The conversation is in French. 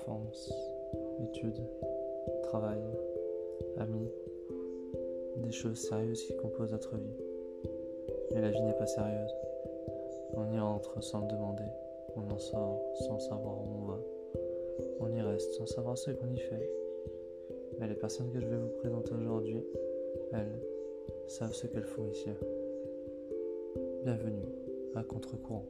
Enfance, études, travail, amis, des choses sérieuses qui composent notre vie. Mais la vie n'est pas sérieuse. On y entre sans le demander, on en sort sans savoir où on va, on y reste sans savoir ce qu'on y fait. Mais les personnes que je vais vous présenter aujourd'hui, elles, savent ce qu'elles font ici. Bienvenue à contre-courant.